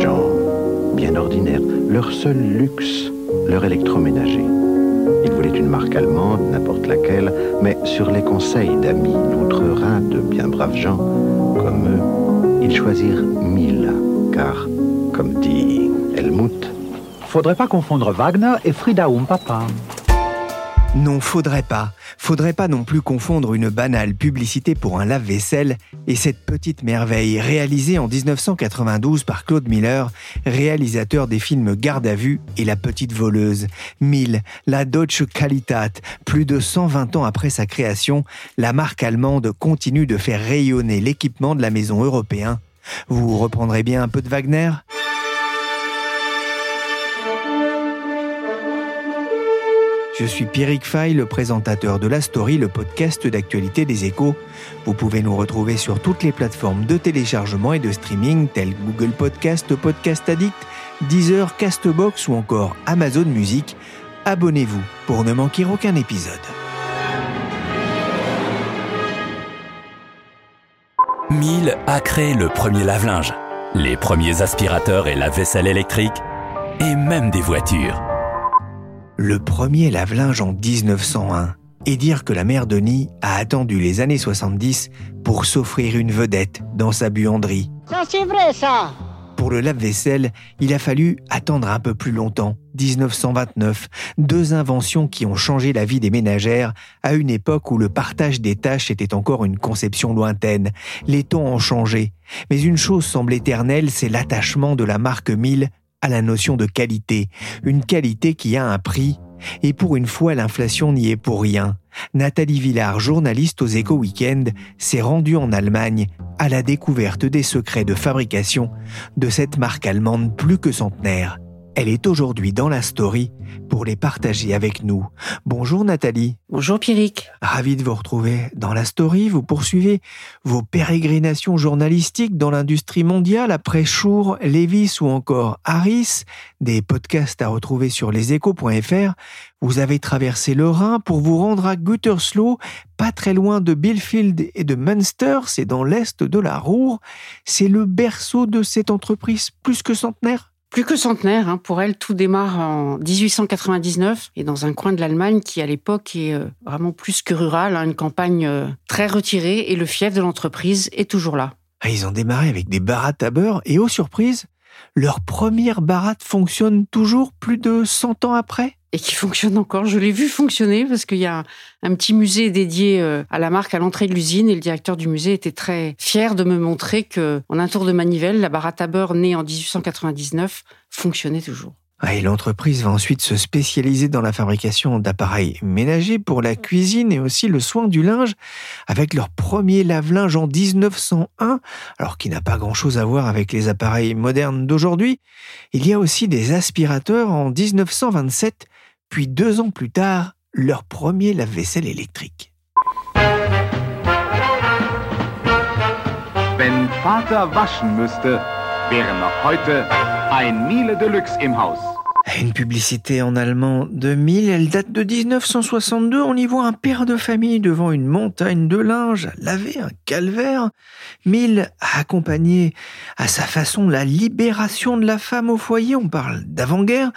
Gens bien ordinaires. Leur seul luxe, leur électroménager. Ils voulaient une marque allemande, n'importe laquelle, mais sur les conseils d'amis d'outre-Rhin, de bien braves gens comme eux, ils choisirent mille, car, comme dit Helmut, Faudrait pas confondre Wagner et Frida Papa. Non, faudrait pas. Faudrait pas non plus confondre une banale publicité pour un lave-vaisselle et cette petite merveille réalisée en 1992 par Claude Miller, réalisateur des films Garde à vue et La petite voleuse. 1000, la Deutsche Qualität. Plus de 120 ans après sa création, la marque allemande continue de faire rayonner l'équipement de la maison européen. Vous reprendrez bien un peu de Wagner? Je suis Pierrick Fay, le présentateur de La Story, le podcast d'actualité des échos. Vous pouvez nous retrouver sur toutes les plateformes de téléchargement et de streaming telles Google Podcast, Podcast Addict, Deezer, Castbox ou encore Amazon Music. Abonnez-vous pour ne manquer aucun épisode. Miele a créé le premier lave-linge, les premiers aspirateurs et la vaisselle électrique, et même des voitures le premier lave-linge en 1901 et dire que la mère Denis a attendu les années 70 pour s'offrir une vedette dans sa buanderie. Ça c'est vrai ça Pour le lave-vaisselle, il a fallu attendre un peu plus longtemps, 1929, deux inventions qui ont changé la vie des ménagères à une époque où le partage des tâches était encore une conception lointaine. Les temps ont changé, mais une chose semble éternelle, c'est l'attachement de la marque Miele à la notion de qualité, une qualité qui a un prix, et pour une fois l'inflation n'y est pour rien. Nathalie Villard, journaliste aux Éco Weekend, s'est rendue en Allemagne à la découverte des secrets de fabrication de cette marque allemande plus que centenaire. Elle est aujourd'hui dans la story pour les partager avec nous. Bonjour Nathalie. Bonjour Pierrick. Ravi de vous retrouver dans la story. Vous poursuivez vos pérégrinations journalistiques dans l'industrie mondiale après Chour, Levis ou encore Harris, des podcasts à retrouver sur leséchos.fr. Vous avez traversé le Rhin pour vous rendre à Gütersloh, pas très loin de Bielefeld et de Münster, c'est dans l'est de la Ruhr. C'est le berceau de cette entreprise plus que centenaire plus que centenaire, hein. pour elle, tout démarre en 1899 et dans un coin de l'Allemagne qui, à l'époque, est euh, vraiment plus que rural, hein, une campagne euh, très retirée et le fief de l'entreprise est toujours là. Ah, ils ont démarré avec des barattes à beurre et, aux surprises, leur première baratte fonctionne toujours plus de 100 ans après? Et qui fonctionne encore. Je l'ai vu fonctionner parce qu'il y a un, petit musée dédié euh, à la marque à l'entrée de l'usine et le directeur du musée était très fier de me montrer que, en un tour de manivelle, la baratte à beurre née en 1899 fonctionnait toujours. Ah, et l'entreprise va ensuite se spécialiser dans la fabrication d'appareils ménagers pour la cuisine et aussi le soin du linge, avec leur premier lave-linge en 1901, alors qui n'a pas grand-chose à voir avec les appareils modernes d'aujourd'hui. Il y a aussi des aspirateurs en 1927 puis deux ans plus tard, leur premier lave-vaisselle électrique. Ein Miele Deluxe im. Une publicité en allemand de 1000, elle date de 1962. On y voit un père de famille devant une montagne de linge à laver, un calvaire. 1000 a accompagné à sa façon la libération de la femme au foyer. On parle d'avant-guerre.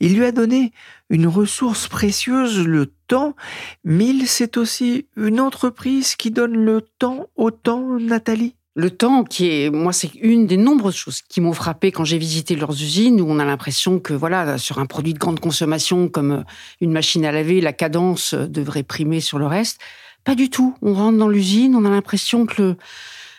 Il lui a donné une ressource précieuse, le temps. 1000, c'est aussi une entreprise qui donne le temps au temps, Nathalie le temps qui est, moi, c'est une des nombreuses choses qui m'ont frappé quand j'ai visité leurs usines où on a l'impression que, voilà, sur un produit de grande consommation comme euh, une machine à laver, la cadence euh, devrait primer sur le reste. Pas du tout. On rentre dans l'usine, on a l'impression que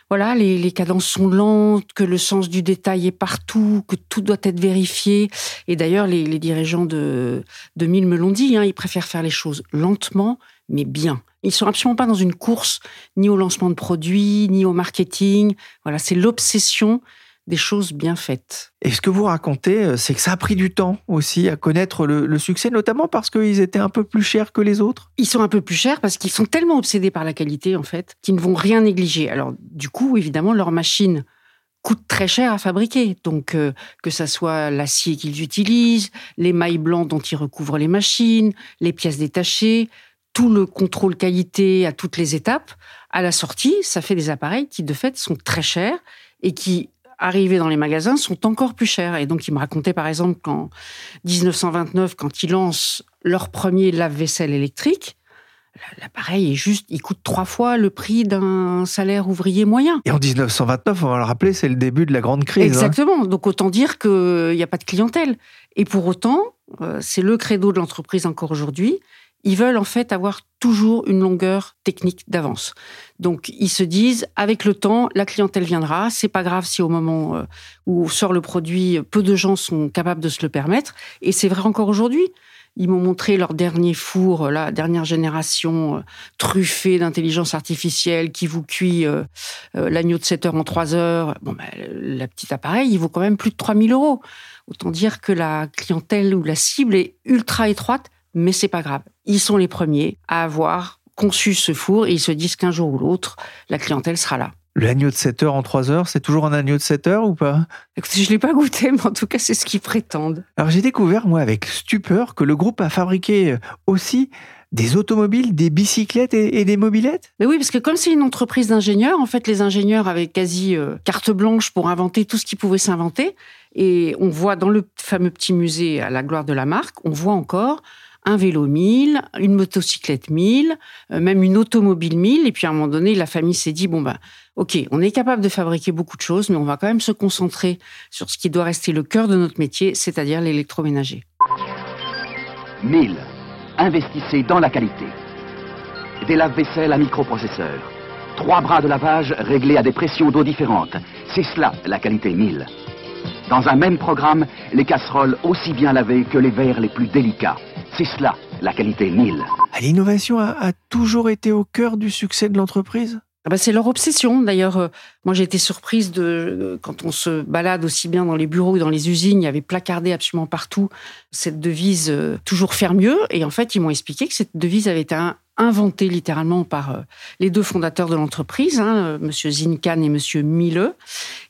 voilà, les, cadences sont lentes, que le sens du détail est partout, que tout doit être vérifié. Et d'ailleurs, les, dirigeants de, de Mille me l'ont dit, hein, ils préfèrent faire les choses lentement, mais bien. Ils sont absolument pas dans une course ni au lancement de produits, ni au marketing. Voilà, c'est l'obsession des choses bien faites. Et ce que vous racontez, euh, c'est que ça a pris du temps aussi à connaître le, le succès, notamment parce qu'ils étaient un peu plus chers que les autres. Ils sont un peu plus chers parce qu'ils sont tellement obsédés par la qualité, en fait, qu'ils ne vont rien négliger. Alors, du coup, évidemment, leurs machines coûtent très cher à fabriquer. Donc, euh, que ça soit l'acier qu'ils utilisent, les mailles blancs dont ils recouvrent les machines, les pièces détachées, tout le contrôle qualité à toutes les étapes, à la sortie, ça fait des appareils qui, de fait, sont très chers et qui, arrivés dans les magasins, sont encore plus chers. Et donc, ils me racontaient, par exemple, qu'en 1929, quand ils lancent leur premier lave-vaisselle électrique, l'appareil est juste, il coûte trois fois le prix d'un salaire ouvrier moyen. Et en 1929, on va le rappeler, c'est le début de la grande crise. hein. Exactement. Donc autant dire qu'il n'y a pas de clientèle. Et pour autant, euh, c'est le credo de l'entreprise encore aujourd'hui. Ils veulent en fait avoir toujours une longueur technique d'avance. Donc ils se disent, avec le temps, la clientèle viendra. C'est pas grave si au moment euh, où sort le produit, peu de gens sont capables de se le permettre. Et c'est vrai encore aujourd'hui. Ils m'ont montré leur dernier four, la dernière génération, euh, truffée d'intelligence artificielle, qui vous cuit euh, euh, l'agneau de 7 heures en 3 heures. Bon, ben, la petite appareil, il vaut quand même plus de 3000 euros. Autant dire que la clientèle ou la cible est ultra étroite, mais c'est pas grave. Ils sont les premiers à avoir conçu ce four et ils se disent qu'un jour ou l'autre, la clientèle sera là. L'agneau de 7 heures en 3 heures, c'est toujours un agneau de 7 heures ou pas? Écoutez, je l'ai pas goûté, mais en tout cas, c'est ce qu'ils prétendent. Alors j'ai découvert, moi, avec stupeur, que le groupe a fabriqué aussi des automobiles, des bicyclettes et, et des mobilettes? Mais oui, parce que comme c'est une entreprise d'ingénieurs, en fait, les ingénieurs avaient quasi euh, carte blanche pour inventer tout ce qui pouvait s'inventer. Et on voit dans le fameux petit musée à la gloire de la marque, on voit encore un vélo 1000, une motocyclette 1000, euh, même une automobile 1000. Et puis à un moment donné, la famille s'est dit, bon ben, ok, on est capable de fabriquer beaucoup de choses, mais on va quand même se concentrer sur ce qui doit rester le cœur de notre métier, c'est-à-dire l'électroménager. 1000. Investissez dans la qualité. Des lave-vaisselle à microprocesseur. Trois bras de lavage réglés à des pressions d'eau différentes. C'est cela, la qualité 1000. Dans un même programme, les casseroles aussi bien lavées que les verres les plus délicats. C'est cela, la qualité 1000. Ah, L'innovation a toujours été au cœur du succès de l'entreprise? Ah bah, c'est leur obsession. D'ailleurs, euh, moi j'ai été surprise de quand on se balade aussi bien dans les bureaux que dans les usines, il y avait placardé absolument partout cette devise euh, toujours faire mieux. Et en fait, ils m'ont expliqué que cette devise avait été inventée littéralement par euh, les deux fondateurs de l'entreprise, hein, Monsieur Zinkan et Monsieur Mille,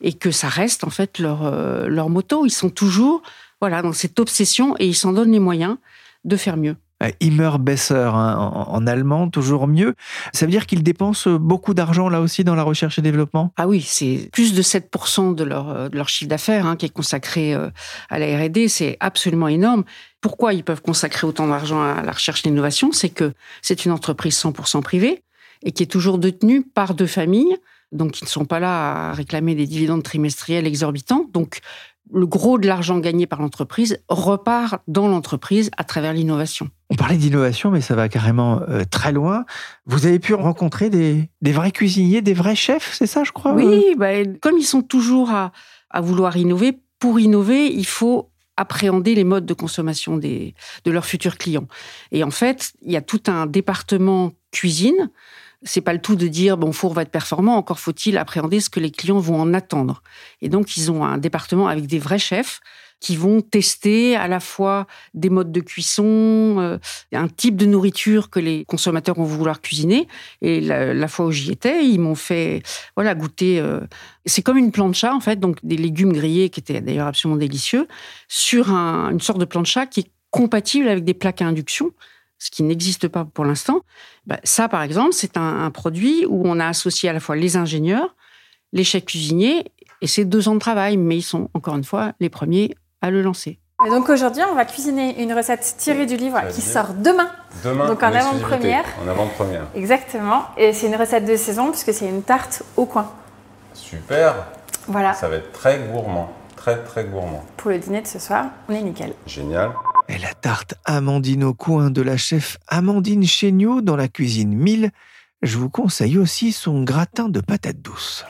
et que ça reste en fait leur leur motto. Ils sont toujours voilà dans cette obsession et ils s'en donnent les moyens de faire mieux. Euh, Immer besser hein, en, allemand, toujours mieux. Ça veut dire qu'ils dépensent beaucoup d'argent là aussi dans la recherche et développement? Ah oui, c'est plus de 7% de leur, euh, de leur chiffre d'affaires hein, qui est consacré euh, à la R&D. C'est absolument énorme. Pourquoi ils peuvent consacrer autant d'argent à la recherche et l'innovation? C'est que c'est une entreprise 100% privée et qui est toujours détenue par deux familles, donc qui ne sont pas là à réclamer des dividendes trimestriels exorbitants. Donc le gros de l'argent gagné par l'entreprise repart dans l'entreprise à travers l'innovation. On parlait d'innovation, mais ça va carrément euh, très loin. Vous avez pu rencontrer des, des vrais cuisiniers, des vrais chefs, c'est ça, je crois euh Oui, bah, comme ils sont toujours à, à vouloir innover, pour innover, il faut appréhender les modes de consommation des, de leurs futurs clients. Et en fait, il y a tout un département cuisine. C'est pas le tout de dire bon four va être performant, encore faut-il appréhender ce que les clients vont en attendre. Et donc ils ont un département avec des vrais chefs qui vont tester à la fois des modes de cuisson, euh, un type de nourriture que les consommateurs vont vouloir cuisiner. Et la, fois où j'y étais, ils m'ont fait voilà goûter. euh, c'est comme une plancha en fait, donc des légumes grillés qui étaient d'ailleurs absolument délicieux sur un- une sorte de plancha qui est compatible avec des plaques à induction, ce qui n'existe pas pour l'instant. Bah, ça, par exemple, c'est un, un produit où on a associé à la fois les ingénieurs, les chefs cuisiniers, et c'est deux ans de travail, mais ils sont encore une fois les premiers à le lancer. Et donc aujourd'hui, on va cuisiner une recette tirée du livre qui sort demain. Demain, Donc en avant-première. En avant-première. Exactement. Et c'est une recette de saison puisque c'est une tarte au coin. Super. Voilà. Ça va être très gourmand. Très, très gourmand. Pour le dîner de ce soir, on est nickel. Génial. Et la tarte Amandine au coin de la chef Amandine Chéniaud dans la cuisine 1000. Je vous conseille aussi son gratin de patates douces.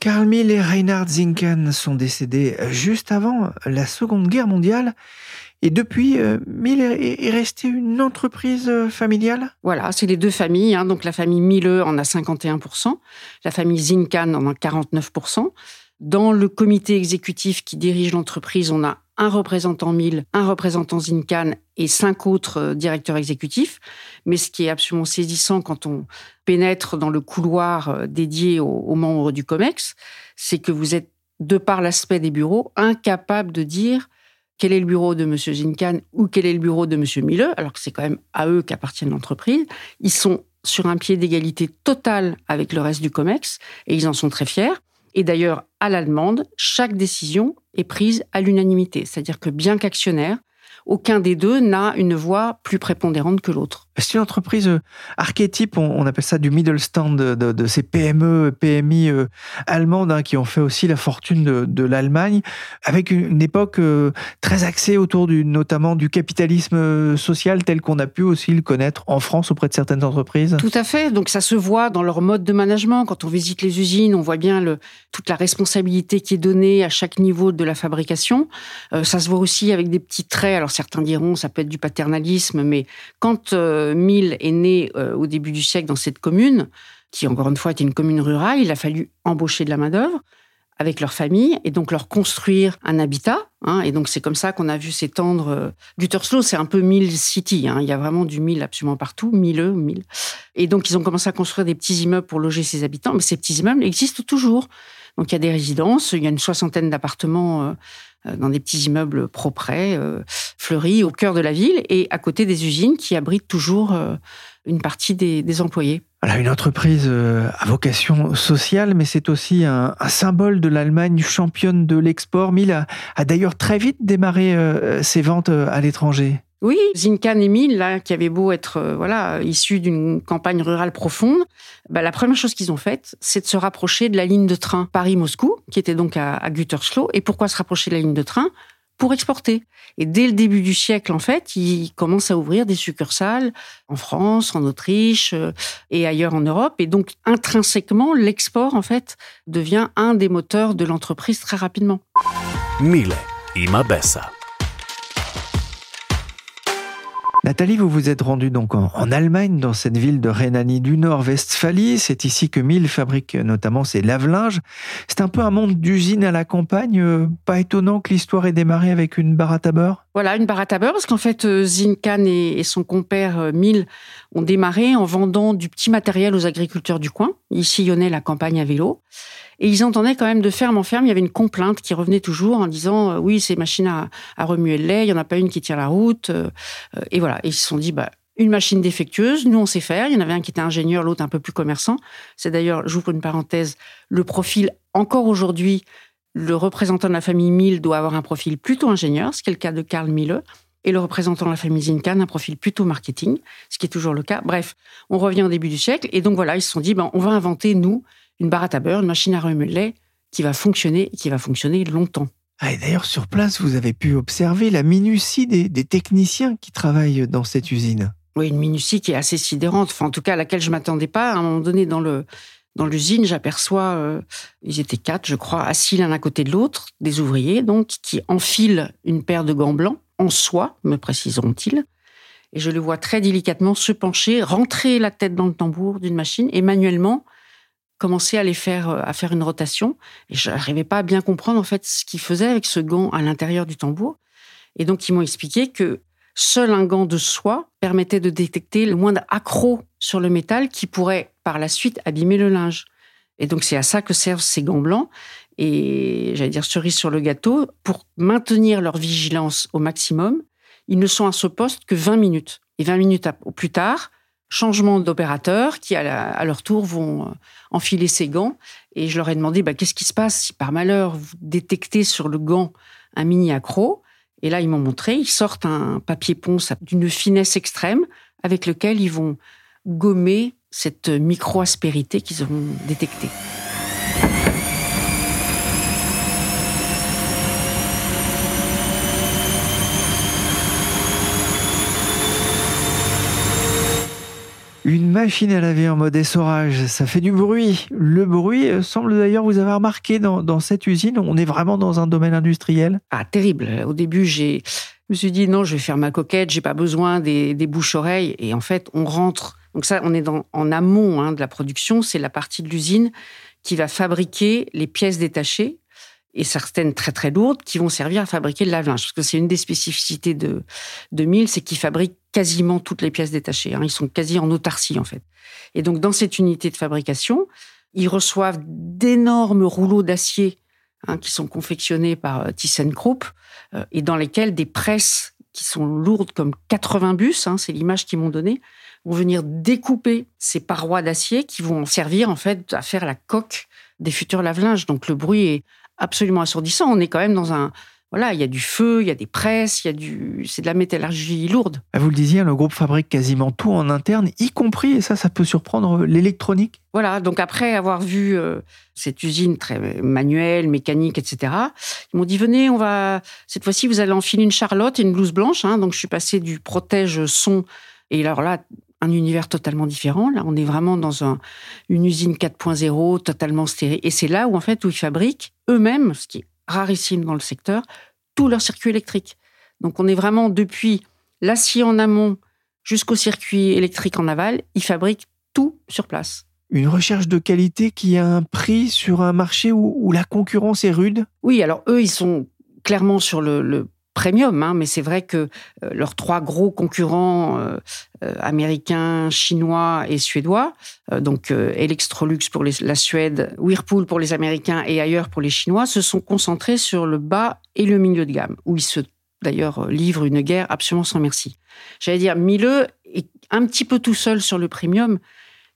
Karl Mill et Reinhard Zinken sont décédés juste avant la Seconde Guerre mondiale. Et depuis, euh, Mill est, est restée une entreprise euh, familiale? Voilà, c'est les deux familles. hein. Donc la famille Mille en a 51%, la famille Zinkan en a 49%. Dans le comité exécutif qui dirige l'entreprise, on a un représentant Mille, un représentant Zinkan et cinq autres euh, directeurs exécutifs. Mais ce qui est absolument saisissant quand on pénètre dans le couloir euh, dédié aux, membres du COMEX, c'est que vous êtes, de par l'aspect des bureaux, incapable de dire quel est le bureau de M. Zinkan ou quel est le bureau de M. Mille, alors que c'est quand même à eux qu'appartient l'entreprise. Ils sont sur un pied d'égalité totale avec le reste du COMEX et ils en sont très fiers. Et d'ailleurs, à l'allemande, chaque décision est prise à l'unanimité. C'est-à-dire que bien qu'actionnaire, aucun des deux n'a une voix plus prépondérante que l'autre. C'est une entreprise euh, archétype, on, appelle ça du middle stand de, ces PME, PMI euh, allemandes hein, qui ont fait aussi la fortune de, l'Allemagne, avec une, époque euh, très axée autour notamment du capitalisme social tel qu'on a pu aussi le connaître en France auprès de certaines entreprises. Tout à fait. Donc ça se voit dans leur mode de management. Quand on visite les usines, on voit bien toute la responsabilité qui est donnée à chaque niveau de la fabrication. Ça se voit aussi avec des petits traits. Alors certains diront ça peut être du paternalisme, mais quand euh, Mill est né euh, au début du siècle dans cette commune, qui encore une fois était une commune rurale, il a fallu embaucher de la main d'œuvre avec leur famille et donc leur construire un habitat. Hein. et donc c'est comme ça qu'on a vu s'étendre. euh, Gütersloh, c'est un peu Mill City. hein. il y a vraiment du Mill absolument partout, Milleux, Mill. Et donc ils ont commencé à construire des petits immeubles pour loger ces habitants, mais ces petits immeubles existent toujours. Donc il y a des résidences, il y a une soixantaine d'appartements euh, euh, dans des petits immeubles propres, fleuris au cœur de la ville et à côté des usines qui abritent toujours une partie des, des employés. Voilà, une entreprise euh, à vocation sociale, mais c'est aussi un, un symbole de l'Allemagne championne de l'export. Mill a, a d'ailleurs très vite démarré euh, ses ventes euh, à l'étranger. Oui, Zinkan et Mill, là, qui avaient beau être euh, voilà issus d'une campagne rurale profonde, bah, la première chose qu'ils ont faite, c'est de se rapprocher de la ligne de train Paris-Moscou, qui était donc à, à Gütersloh. Et pourquoi se rapprocher de la ligne de train? Pour exporter. Et dès le début du siècle, en fait, ils commencent à ouvrir des succursales en France, en Autriche euh, et ailleurs en Europe. Et donc, intrinsèquement, l'export, en fait, devient un des moteurs de l'entreprise très rapidement. Immer Nathalie, vous vous êtes rendue donc en, Allemagne, dans cette ville de Rhénanie du Nord-Westphalie. C'est ici que Mill fabrique notamment ses lave-linges. C'est un peu un monde d'usine à la campagne. euh, Pas étonnant que l'histoire ait démarré avec une baratte à beurre. Voilà, une baratte à beurre, parce qu'en fait, euh, Zinkan et, et son compère euh, Mill ont démarré en vendant du petit matériel aux agriculteurs du coin. Ils sillonnaient la campagne à vélo. Et ils entendaient quand même de ferme en ferme, il y avait une complainte qui revenait toujours en disant euh, oui, ces machines à, à remuer le lait, il n'y en a pas une qui tient la route. euh, euh, et voilà, ils se sont dit, bah, une machine défectueuse, nous on sait faire. Il y en avait un qui était ingénieur, l'autre un peu plus commerçant. C'est d'ailleurs, j'ouvre une parenthèse, le profil encore aujourd'hui, le représentant de la famille Mill doit avoir un profil plutôt ingénieur, ce qui est le cas de Karl Mille, et le représentant de la famille Zinkan un profil plutôt marketing, ce qui est toujours le cas. Bref, on revient au début du siècle, et donc voilà, ils se sont dit, ben, on va inventer, nous, une baratte à beurre, une machine à remuer le lait qui va fonctionner, et qui va fonctionner longtemps. Ah, et D'ailleurs, sur place, vous avez pu observer la minutie des, des techniciens qui travaillent dans cette usine. Oui, une minutie qui est assez sidérante, enfin, en tout cas à laquelle je m'attendais pas. À un moment donné, dans le dans l'usine, j'aperçois, euh, ils étaient quatre, je crois, assis l'un à côté de l'autre, des ouvriers, donc, qui enfilent une paire de gants blancs, en soie, me préciseront-ils. Et je les vois très délicatement se pencher, rentrer la tête dans le tambour d'une machine et manuellement commencer à les faire, euh, à faire une rotation. Et je n'arrivais pas à bien comprendre, en fait, ce qu'ils faisaient avec ce gant à l'intérieur du tambour. Et donc, ils m'ont expliqué que seul un gant de soie permettait de détecter le moindre accroc sur le métal qui pourrait par la suite abîmer le linge. Et donc c'est à ça que servent ces gants blancs. Et j'allais dire cerise sur le gâteau, pour maintenir leur vigilance au maximum, ils ne sont à ce poste que 20 minutes. Et 20 minutes au plus tard, changement d'opérateur qui, à, leur tour, vont euh, enfiler ces gants. Et je leur ai demandé, bah, qu'est-ce qui se passe si par malheur vous détectez sur le gant un mini accro Et là, ils m'ont montré, ils sortent un papier ponce d'une finesse extrême avec lequel ils vont gommer cette micro-aspérité qu'ils auront détectée. Une machine à laver en mode essorage, ça fait du bruit. Le bruit euh, semble d'ailleurs vous avoir remarqué dans, cette usine. On est vraiment dans un domaine industriel. Ah, terrible. Au début, j'ai Je me suis dit non, je vais faire ma coquette, j'ai pas besoin des, bouches-oreilles. Et en fait, on rentre. Donc ça, on est en amont hein, de la production. C'est la partie de l'usine qui va fabriquer les pièces détachées et certaines très très lourdes qui vont servir à fabriquer le lave-linge. Parce que c'est une des spécificités de, de Mille, c'est qu'ils fabriquent quasiment toutes les pièces détachées. Hein. Ils sont quasi en autarcie en fait. Et donc dans cette unité de fabrication, ils reçoivent d'énormes rouleaux d'acier hein, qui sont confectionnés par euh, ThyssenKrupp euh, et dans lesquels des presses qui sont lourdes comme 80 bus, hein, c'est l'image qu'ils m'ont donnée, vont venir découper ces parois d'acier qui vont servir en fait à faire la coque des futurs lave-linges. Donc le bruit est absolument assourdissant. On est quand même dans un voilà, il y a du feu, il y a des presses, il y a du, c'est de la métallurgie lourde. Ah, vous le disiez, le groupe fabrique quasiment tout en interne, y compris, et ça, ça peut surprendre l'électronique. Voilà, donc après avoir vu euh, cette usine très manuelle, mécanique, etc., ils m'ont dit venez, on va cette fois-ci vous allez enfiler une charlotte et une blouse blanche. Hein. donc je suis passé du protège son et alors là un univers totalement différent. Là, on est vraiment dans un, une usine 4.0 totalement stérile. Et c'est là où en fait où ils fabriquent eux-mêmes, ce qui est rarissime dans le secteur, tout leur circuit électrique. Donc on est vraiment depuis l'acier en amont jusqu'au circuit électrique en aval, ils fabriquent tout sur place. Une recherche de qualité qui a un prix sur un marché où, la concurrence est rude? Oui, alors eux, ils sont clairement sur le, premium, hein, mais c'est vrai que euh, leurs trois gros concurrents euh, euh, américains, chinois et suédois, donc Electrolux pour la Suède, Whirlpool pour les Américains et ailleurs pour les Chinois, se sont concentrés sur le bas et le milieu de gamme, où ils se d'ailleurs livrent une guerre absolument sans merci. J'allais dire, Miele est un petit peu tout seul sur le premium,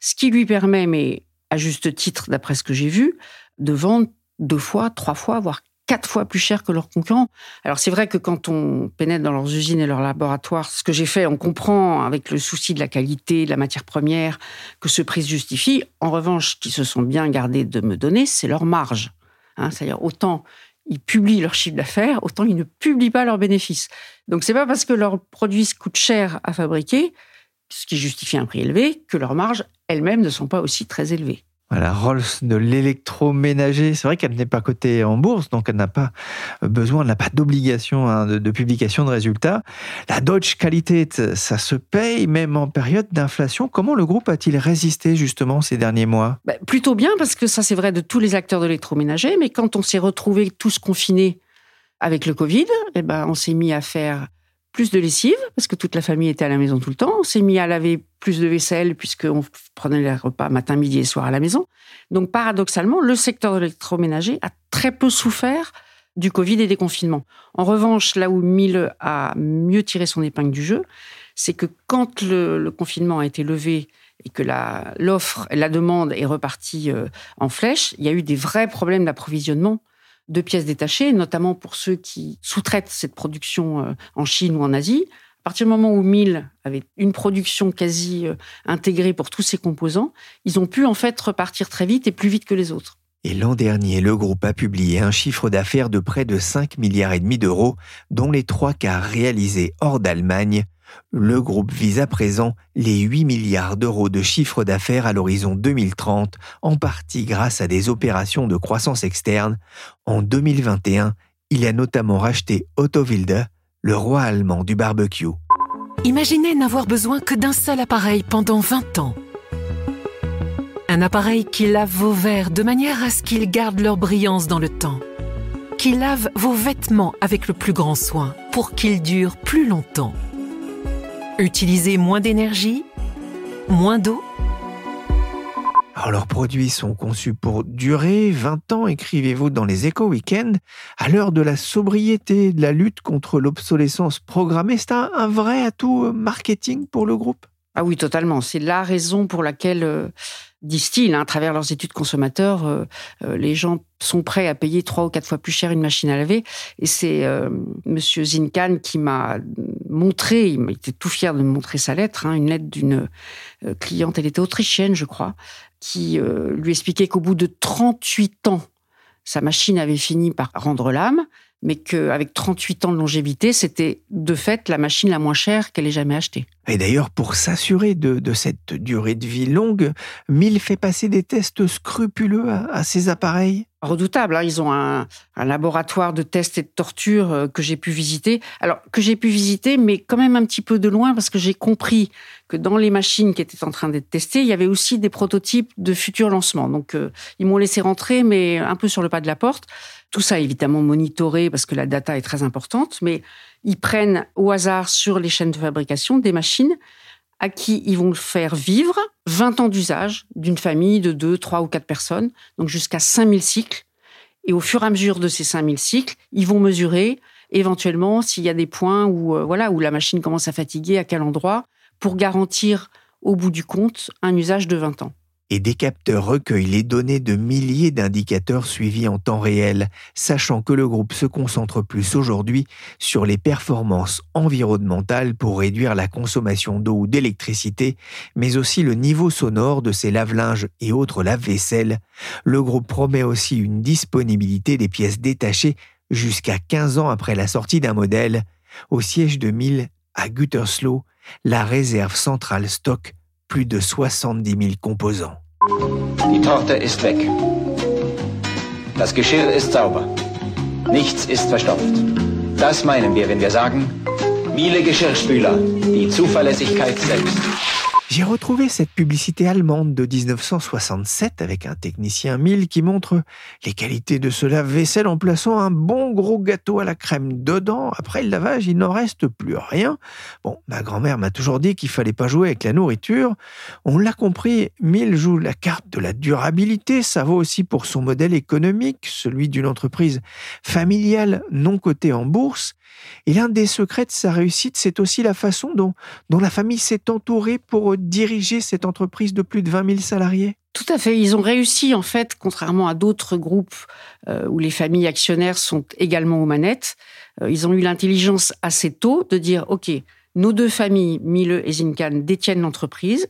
ce qui lui permet, mais à juste titre d'après ce que j'ai vu, de vendre deux fois, trois fois, voire quatre fois plus cher que leurs concurrents. Alors c'est vrai que quand on pénètre dans leurs usines et leurs laboratoires, ce que j'ai fait, on comprend avec le souci de la qualité, de la matière première, que ce prix se justifie. En revanche, qu'ils se sont bien gardés de me donner, c'est leur marge. Hein, C'est-à-dire autant ils publient leur chiffre d'affaires, autant ils ne publient pas leurs bénéfices. Donc c'est pas parce que leurs produits coûtent cher à fabriquer, ce qui justifie un prix élevé, que leurs marges elles-mêmes ne sont pas aussi très élevées. La Rolls de l'électroménager, c'est vrai qu'elle n'est pas cotée en bourse, donc elle n'a pas besoin, elle n'a pas d'obligation hein, de, publication de résultats. La Dodge Qualität, ça se paye même en période d'inflation. Comment le groupe a-t-il résisté justement ces derniers mois? Bah, Plutôt bien, parce que ça c'est vrai de tous les acteurs de l'électroménager, mais quand on s'est retrouvés tous confinés avec le Covid, eh ben, on s'est mis à faire plus de lessive, parce que toute la famille était à la maison tout le temps. On s'est mis à laver plus de vaisselle, puisqu'on prenait les repas matin, midi et soir à la maison. Donc, paradoxalement, le secteur de l'électroménager a très peu souffert du Covid et des confinements. En revanche, là où Mille a mieux tiré son épingle du jeu, c'est que quand le, confinement a été levé et que l'offre et la demande est repartie euh, en flèche, il y a eu des vrais problèmes d'approvisionnement de pièces détachées, notamment pour ceux qui sous-traitent cette production euh, en Chine ou en Asie. À partir du moment où Mill avait une production quasi euh, intégrée pour tous ses composants, ils ont pu en fait repartir très vite et plus vite que les autres. Et l'an dernier, le groupe a publié un chiffre d'affaires de près de 5 milliards et demi d'euros, dont les trois quarts réalisés hors d'Allemagne, le groupe vise à présent les 8 milliards d'euros de chiffre d'affaires à l'horizon 2030, en partie grâce à des opérations de croissance externe. En 2021, il a notamment racheté Otto Wilde, le roi allemand du barbecue. Imaginez n'avoir besoin que d'un seul appareil pendant 20 ans. Un appareil qui lave vos verres de manière à ce qu'ils gardent leur brillance dans le temps. Qui lave vos vêtements avec le plus grand soin pour qu'ils durent plus longtemps Utiliser moins d'énergie Moins d'eau alors leurs produits sont conçus pour durer 20 ans, écrivez-vous dans les éco week-ends. À l'heure de la sobriété, de la lutte contre l'obsolescence programmée, c'est un, vrai atout marketing pour le groupe? Ah oui, totalement. C'est la raison pour laquelle euh, disent-ils, hein, à travers leurs études consommateurs, euh, euh, les gens sont prêts à payer trois ou quatre fois plus cher une machine à laver. Et c'est euh, Monsieur Zinkan qui m'a montré, il était tout fier de me montrer sa lettre, hein, une lettre d'une cliente, elle était autrichienne, je crois, qui lui expliquait qu'au bout de 38 ans, sa machine avait fini par rendre l'âme, mais qu'avec 38 ans de longévité, c'était de fait la machine la moins chère qu'elle ait jamais achetée. Et d'ailleurs, pour s'assurer de, cette durée de vie longue, Mill fait passer des tests scrupuleux à, ses appareils. Redoutable. Hein. Ils ont un, laboratoire de tests et de torture euh, que j'ai pu visiter. Alors, que j'ai pu visiter, mais quand même un petit peu de loin, parce que j'ai compris que dans les machines qui étaient en train d'être testées, il y avait aussi des prototypes de futurs lancements. Donc, euh, ils m'ont laissé rentrer, mais un peu sur le pas de la porte. Tout ça, évidemment, monitoré, parce que la data est très importante, mais ils prennent au hasard sur les chaînes de fabrication des machines à qui ils vont faire vivre 20 ans d'usage d'une famille de 2, 3 ou 4 personnes, donc jusqu'à 5000 cycles. Et au fur et à mesure de ces 5000 cycles, ils vont mesurer éventuellement s'il y a des points où, euh, voilà, où la machine commence à fatiguer, à quel endroit, pour garantir au bout du compte un usage de 20 ans et des capteurs recueillent les données de milliers d'indicateurs suivis en temps réel, sachant que le groupe se concentre plus aujourd'hui sur les performances environnementales pour réduire la consommation d'eau ou d'électricité, mais aussi le niveau sonore de ses lave-linges et autres lave-vaisselle. Le groupe promet aussi une disponibilité des pièces détachées jusqu'à 15 ans après la sortie d'un modèle. Au siège de Mille, à Gütersloh, la réserve centrale stocke plus de 70 000 composants. Die Torte ist weg. Das Geschirr ist sauber. Nichts ist verstopft. Das meinen wir, wenn wir sagen, Miele Geschirrspüler, die Zuverlässigkeit selbst. J'ai retrouvé cette publicité allemande de 1967 avec un technicien mille qui montre les qualités de ce lave-vaisselle en plaçant un bon gros gâteau à la crème dedans. Après le lavage, il n'en reste plus rien. Bon, ma grand-mère m'a toujours dit qu'il fallait pas jouer avec la nourriture. On l'a compris, Mill joue la carte de la durabilité. Ça vaut aussi pour son modèle économique, celui d'une entreprise familiale non cotée en bourse. Et l'un des secrets de sa réussite, c'est aussi la façon dont, dont la famille s'est entourée pour diriger cette entreprise de plus de 20 000 salariés. Tout à fait. Ils ont réussi, en fait, contrairement à d'autres groupes euh, où les familles actionnaires sont également aux manettes, euh, ils ont eu l'intelligence assez tôt de dire, OK, nos deux familles, Mille et Zinkan, détiennent l'entreprise.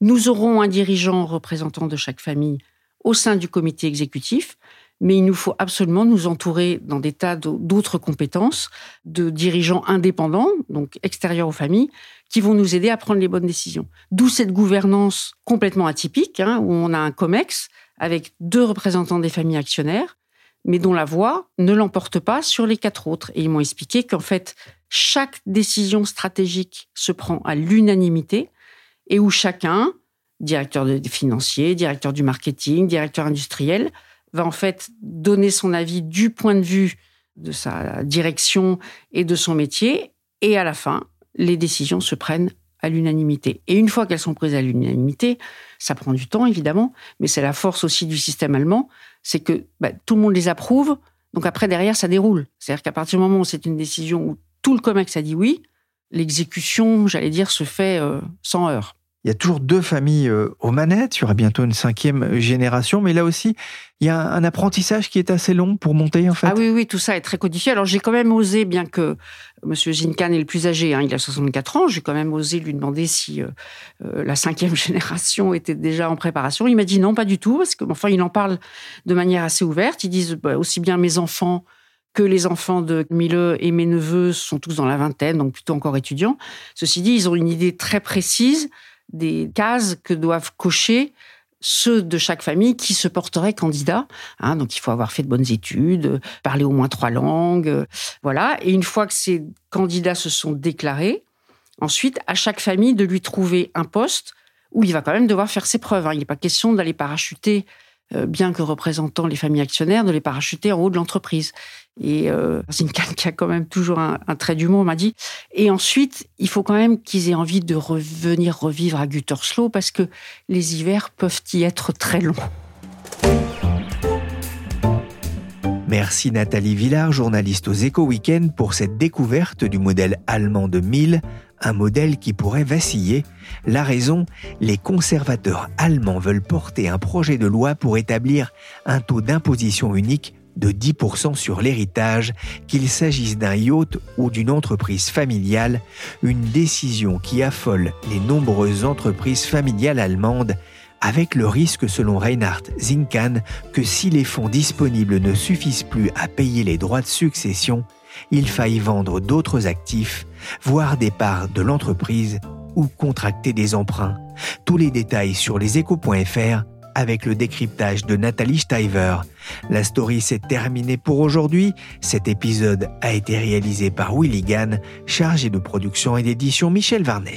Nous aurons un dirigeant représentant de chaque famille au sein du comité exécutif mais il nous faut absolument nous entourer dans des tas d'autres compétences, de dirigeants indépendants, donc extérieurs aux familles, qui vont nous aider à prendre les bonnes décisions. D'où cette gouvernance complètement atypique, hein, où on a un COMEX avec deux représentants des familles actionnaires, mais dont la voix ne l'emporte pas sur les quatre autres. Et ils m'ont expliqué qu'en fait, chaque décision stratégique se prend à l'unanimité et où chacun, directeur financier, directeur du marketing, directeur industriel, va en fait donner son avis du point de vue de sa direction et de son métier. Et à la fin, les décisions se prennent à l'unanimité. Et une fois qu'elles sont prises à l'unanimité, ça prend du temps évidemment, mais c'est la force aussi du système allemand, c'est que bah, tout le monde les approuve, donc après derrière ça déroule. C'est-à-dire qu'à partir du moment où c'est une décision où tout le COMEX a dit oui, l'exécution, j'allais dire, se fait euh, sans heurts. Il y a toujours deux familles euh, aux manettes, il y aura bientôt une cinquième génération, mais là aussi, il y a un apprentissage qui est assez long pour monter en fait. Ah oui, oui, tout ça est très codifié. Alors j'ai quand même osé, bien que M. Zinkan est le plus âgé, hein, il a 64 ans, j'ai quand même osé lui demander si euh, euh, la cinquième génération était déjà en préparation. Il m'a dit non, pas du tout, parce que enfin il en parle de manière assez ouverte. Ils disent bah, aussi bien mes enfants que les enfants de Mille et mes neveux sont tous dans la vingtaine, donc plutôt encore étudiants. Ceci dit, ils ont une idée très précise des cases que doivent cocher ceux de chaque famille qui se porteraient candidats. Hein. donc il faut avoir fait de bonnes études, parler au moins trois langues, voilà. Et une fois que ces candidats se sont déclarés, ensuite à chaque famille de lui trouver un poste où il va quand même devoir faire ses preuves. Hein. Il n'est pas question d'aller parachuter euh, bien que représentant les familles actionnaires, de les parachuter en haut de l'entreprise. Et euh, Zinkan, qui a quand même toujours un, trait d'humour, m'a dit. Et ensuite, il faut quand même qu'ils aient envie de revenir revivre à Gütersloh parce que les hivers peuvent y être très longs. Merci Nathalie Villard, journaliste aux Éco Weekend, pour cette découverte du modèle allemand de 1000 un modèle qui pourrait vaciller. La raison, les conservateurs allemands veulent porter un projet de loi pour établir un taux d'imposition unique de 10% sur l'héritage, qu'il s'agisse d'un yacht ou d'une entreprise familiale, une décision qui affole les nombreuses entreprises familiales allemandes, avec le risque selon Reinhard Zinkan que si les fonds disponibles ne suffisent plus à payer les droits de succession, il faille vendre d'autres actifs, voire des parts de l'entreprise ou contracter des emprunts. Tous les détails sur leséchos.fr avec le décryptage de Nathalie Steiver. La story s'est terminée pour aujourd'hui. Cet épisode a été réalisé par Willy Gann, chargé de production et d'édition Michel Varnet.